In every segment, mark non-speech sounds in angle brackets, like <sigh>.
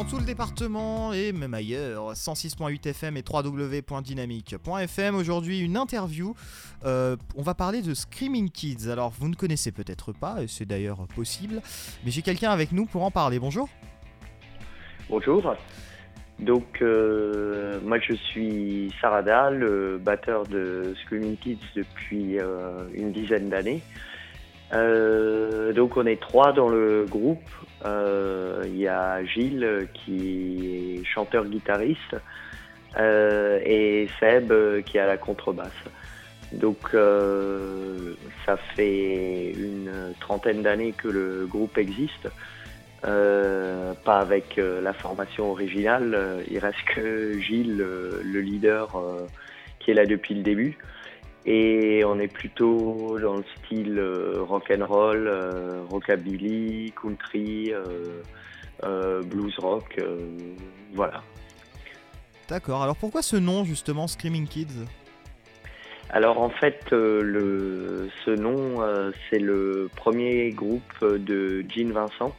dans tout le département et même ailleurs. 106.8 FM et www.dynamique.fm. Aujourd'hui, une interview. Euh, on va parler de Screaming Kids. Alors, vous ne connaissez peut-être pas, et c'est d'ailleurs possible, mais j'ai quelqu'un avec nous pour en parler. Bonjour. Bonjour. Donc, euh, moi je suis Sarada, le batteur de Screaming Kids depuis euh, une dizaine d'années. Euh, donc, on est trois dans le groupe. Il y a Gilles qui est chanteur-guitariste et Seb qui à la contrebasse. Donc, ça fait une trentaine d'années que le groupe existe. Euh, pas avec euh, la formation originale. Euh, il reste que Gilles, le leader, qui est là depuis le début. Et on est plutôt dans le style rock and roll, rockabilly, country, blues rock, voilà. D'accord. Alors pourquoi ce nom justement, Screaming Kids? Alors en fait, le, ce nom, c'est le premier groupe de Gene Vincent,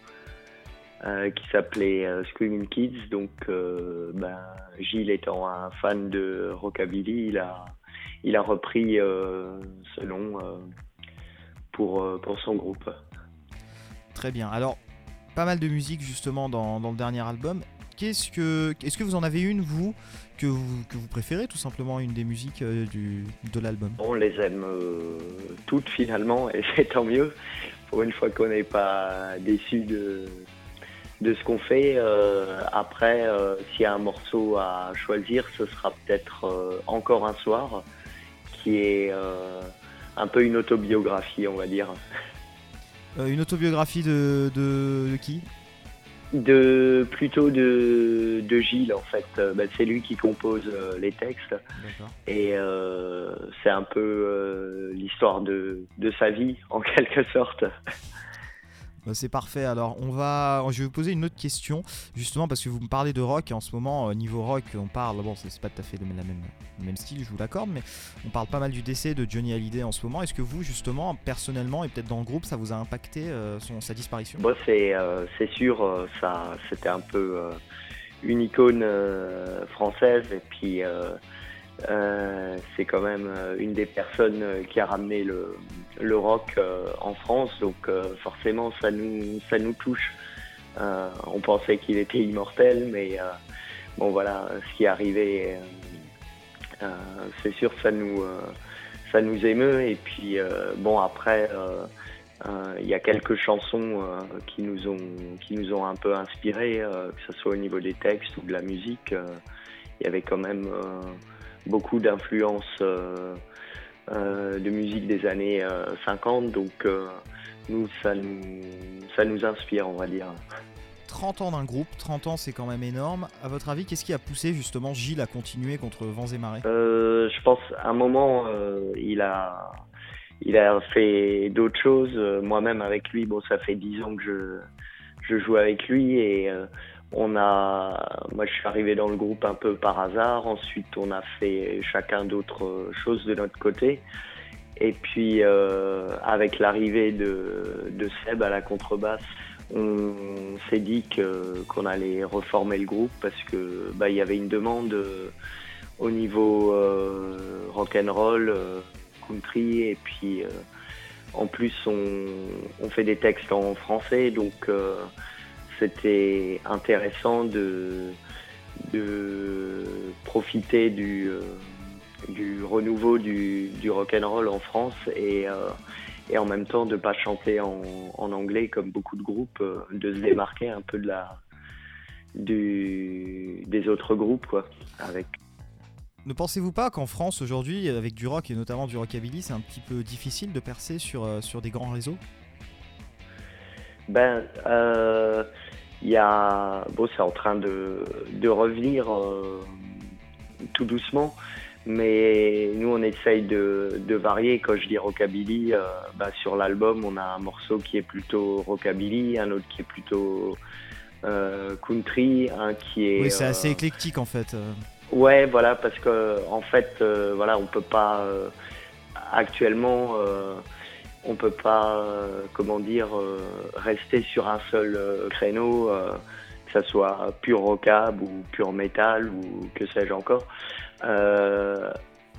euh, qui s'appelait euh, Screaming Kids. Donc, euh, ben, Gilles étant un fan de rockabilly, il a, il a repris ce nom pour, pour son groupe. Très bien. Alors, pas mal de musique justement dans, dans le dernier album. Qu'est-ce que, est-ce que vous en avez une, vous, que vous, que vous préférez tout simplement, une des musiques du, de l'album? On les aime toutes finalement, et <laughs> c'est tant mieux. Pour une fois qu'on n'est pas déçu de, de ce qu'on fait. Euh, après, euh, s'il y a un morceau à choisir, ce sera peut-être euh, encore un soir, qui est un peu une autobiographie, on va dire. une autobiographie de, de, qui? De plutôt de, de Gilles en fait bah, c'est lui qui compose les textes et c'est un peu l'histoire de, de sa vie en <laughs> quelque sorte c'est parfait. Alors, on va, je vais vous poser une autre question, justement parce que vous me parlez de rock. Et en ce moment, euh, niveau rock, on parle. Bon, c'est pas tout à fait le même, même style, je vous l'accorde, mais on parle pas mal du décès de Johnny Hallyday en ce moment. Est-ce que vous, justement, personnellement et peut-être dans le groupe, ça vous a impacté euh, son, sa disparition? Bon, c'est euh, sûr, ça, c'était un peu une icône française et puis. C'est quand même une des personnes qui a ramené le, le rock euh, en France, donc euh, forcément ça nous, ça nous touche. Euh, on pensait qu'il était immortel, mais bon voilà, ce qui est arrivé, c'est sûr ça nous, ça nous émeut. Et puis bon après, il y a quelques chansons qui nous ont, qui nous ont un peu inspirés, que ce soit au niveau des textes ou de la musique. Il y avait quand même beaucoup d'influences euh, de musique des années 50. Euh, donc euh, nous ça, nous, ça nous inspire, on va dire. 30 ans d'un groupe, 30 ans c'est quand même énorme. À votre avis, qu'est-ce qui a poussé justement Gilles à continuer contre vents et marées? Je pense à un moment, il a il a fait d'autres choses. Moi-même avec lui, bon, ça fait 10 ans que je, je joue avec lui et on a, moi je suis arrivé dans le groupe un peu par hasard. Ensuite, on a fait chacun d'autres choses de notre côté. Et puis, euh, avec l'arrivée de, de, Seb à la contrebasse, on s'est dit qu'on allait reformer le groupe parce que bah, il y avait une demande euh, au niveau euh, rock and roll, euh, country, et puis en plus on, on, fait des textes en français, donc c'était intéressant de, de profiter du, euh, du renouveau du, du rock and roll en France et, euh, et en même temps de pas chanter en, anglais comme beaucoup de groupes, euh, de se démarquer un peu de la des autres groupes quoi. Avec ne pensez-vous pas qu'en France aujourd'hui, avec du rock et notamment du rockabilly, c'est un petit peu difficile de percer sur, sur des grands réseaux? Ben, euh, il y a, bon, c'est en train de, de revenir euh, tout doucement, mais nous on essaye de, de varier. Quand je dis rockabilly, euh, bah, sur l'album on a un morceau qui est plutôt rockabilly, un autre qui est plutôt euh, country, un qui est. Oui, c'est assez éclectique en fait. Ouais, voilà, parce que en fait, voilà, on peut pas actuellement on peut pas, euh, comment dire, euh, rester sur un seul euh, créneau. que ça soit pur rockab ou pur métal ou que sais-je encore.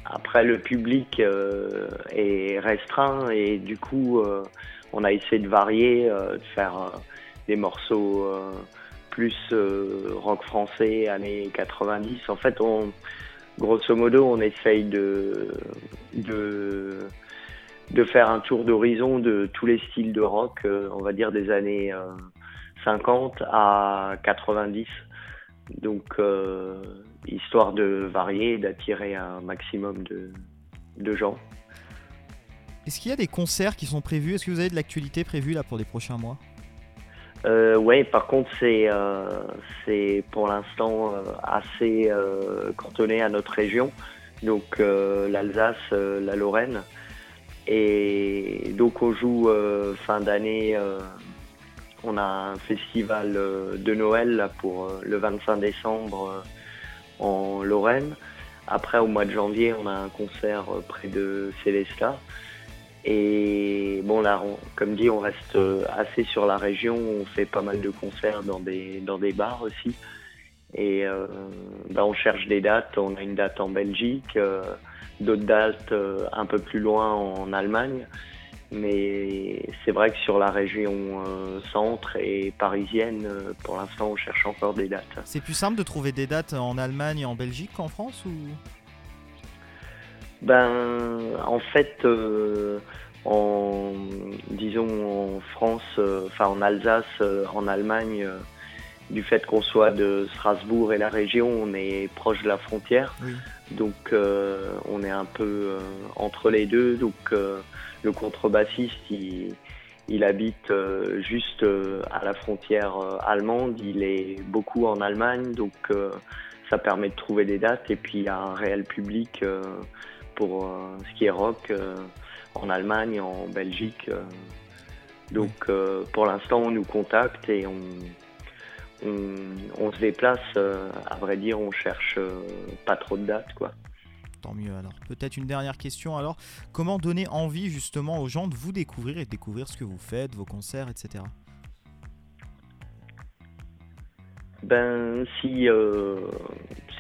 après, le public est restreint et du coup, on a essayé de varier, de faire des morceaux plus rock français années 90. En fait, on, grosso modo, on essaye de, de, de faire un tour d'horizon de tous les styles de rock, euh, on va dire des années 50 euh, à 90. Donc, euh, histoire de varier, d'attirer un maximum de, de gens. Est-ce qu'il y a des concerts qui sont prévus? Est-ce que vous avez de l'actualité prévue là pour les prochains mois? Euh, Oui, par contre, c'est c'est pour l'instant assez cantonné à notre région, donc l'Alsace, la Lorraine. Et donc on joue euh, fin d'année, euh, on a un festival euh, de Noël pour le 25 décembre en Lorraine. Après au mois de janvier on a un concert près de Célestat. Et bon là, comme dit, on reste assez sur la région, on fait pas mal de concerts dans des, dans des bars aussi. Et bah, on cherche des dates, on a une date en Belgique d'autres dates euh, un peu plus loin en Allemagne. Mais c'est vrai que sur la région euh, centre et parisienne, euh, pour l'instant, on cherche encore des dates. C'est plus simple de trouver des dates en Allemagne et en Belgique qu'en France ou? Ben, en fait, en disons en France, enfin en Alsace, en Allemagne, du fait qu'on soit de Strasbourg et la région, on est proche de la frontière. Donc euh, on est un peu euh, entre les deux. Donc euh, le contrebassiste, il, il habite juste à la frontière allemande. Il est beaucoup en Allemagne, donc ça permet de trouver des dates. Et puis il y a un réel public pour ce qui est rock en Allemagne, en Belgique. Donc pour l'instant, on nous contacte et on, on, se déplace, euh, à vrai dire, on cherche euh, pas trop de dates, quoi. Tant mieux alors. Peut-être une dernière question alors. Comment donner envie justement aux gens de vous découvrir et de découvrir ce que vous faites, vos concerts, etc. Ben si euh,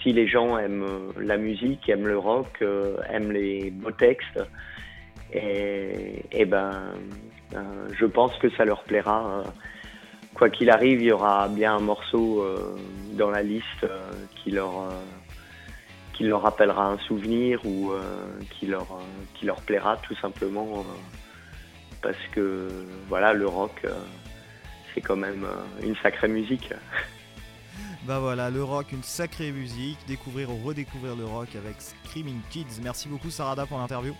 si les gens aiment la musique, aiment le rock, aiment les beaux textes, et, et ben je pense que ça leur plaira quoi qu'il arrive, il y aura bien un morceau euh, dans la liste euh, qui leur euh, qui leur rappellera un souvenir ou qui leur qui leur plaira tout simplement parce que voilà le rock c'est quand même une sacrée musique. <laughs> Bah voilà, le rock, une sacrée musique. Découvrir ou redécouvrir le rock avec Screaming Kids. Merci beaucoup Sarada pour l'interview.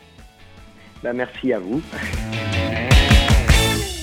Bah merci à vous. <laughs>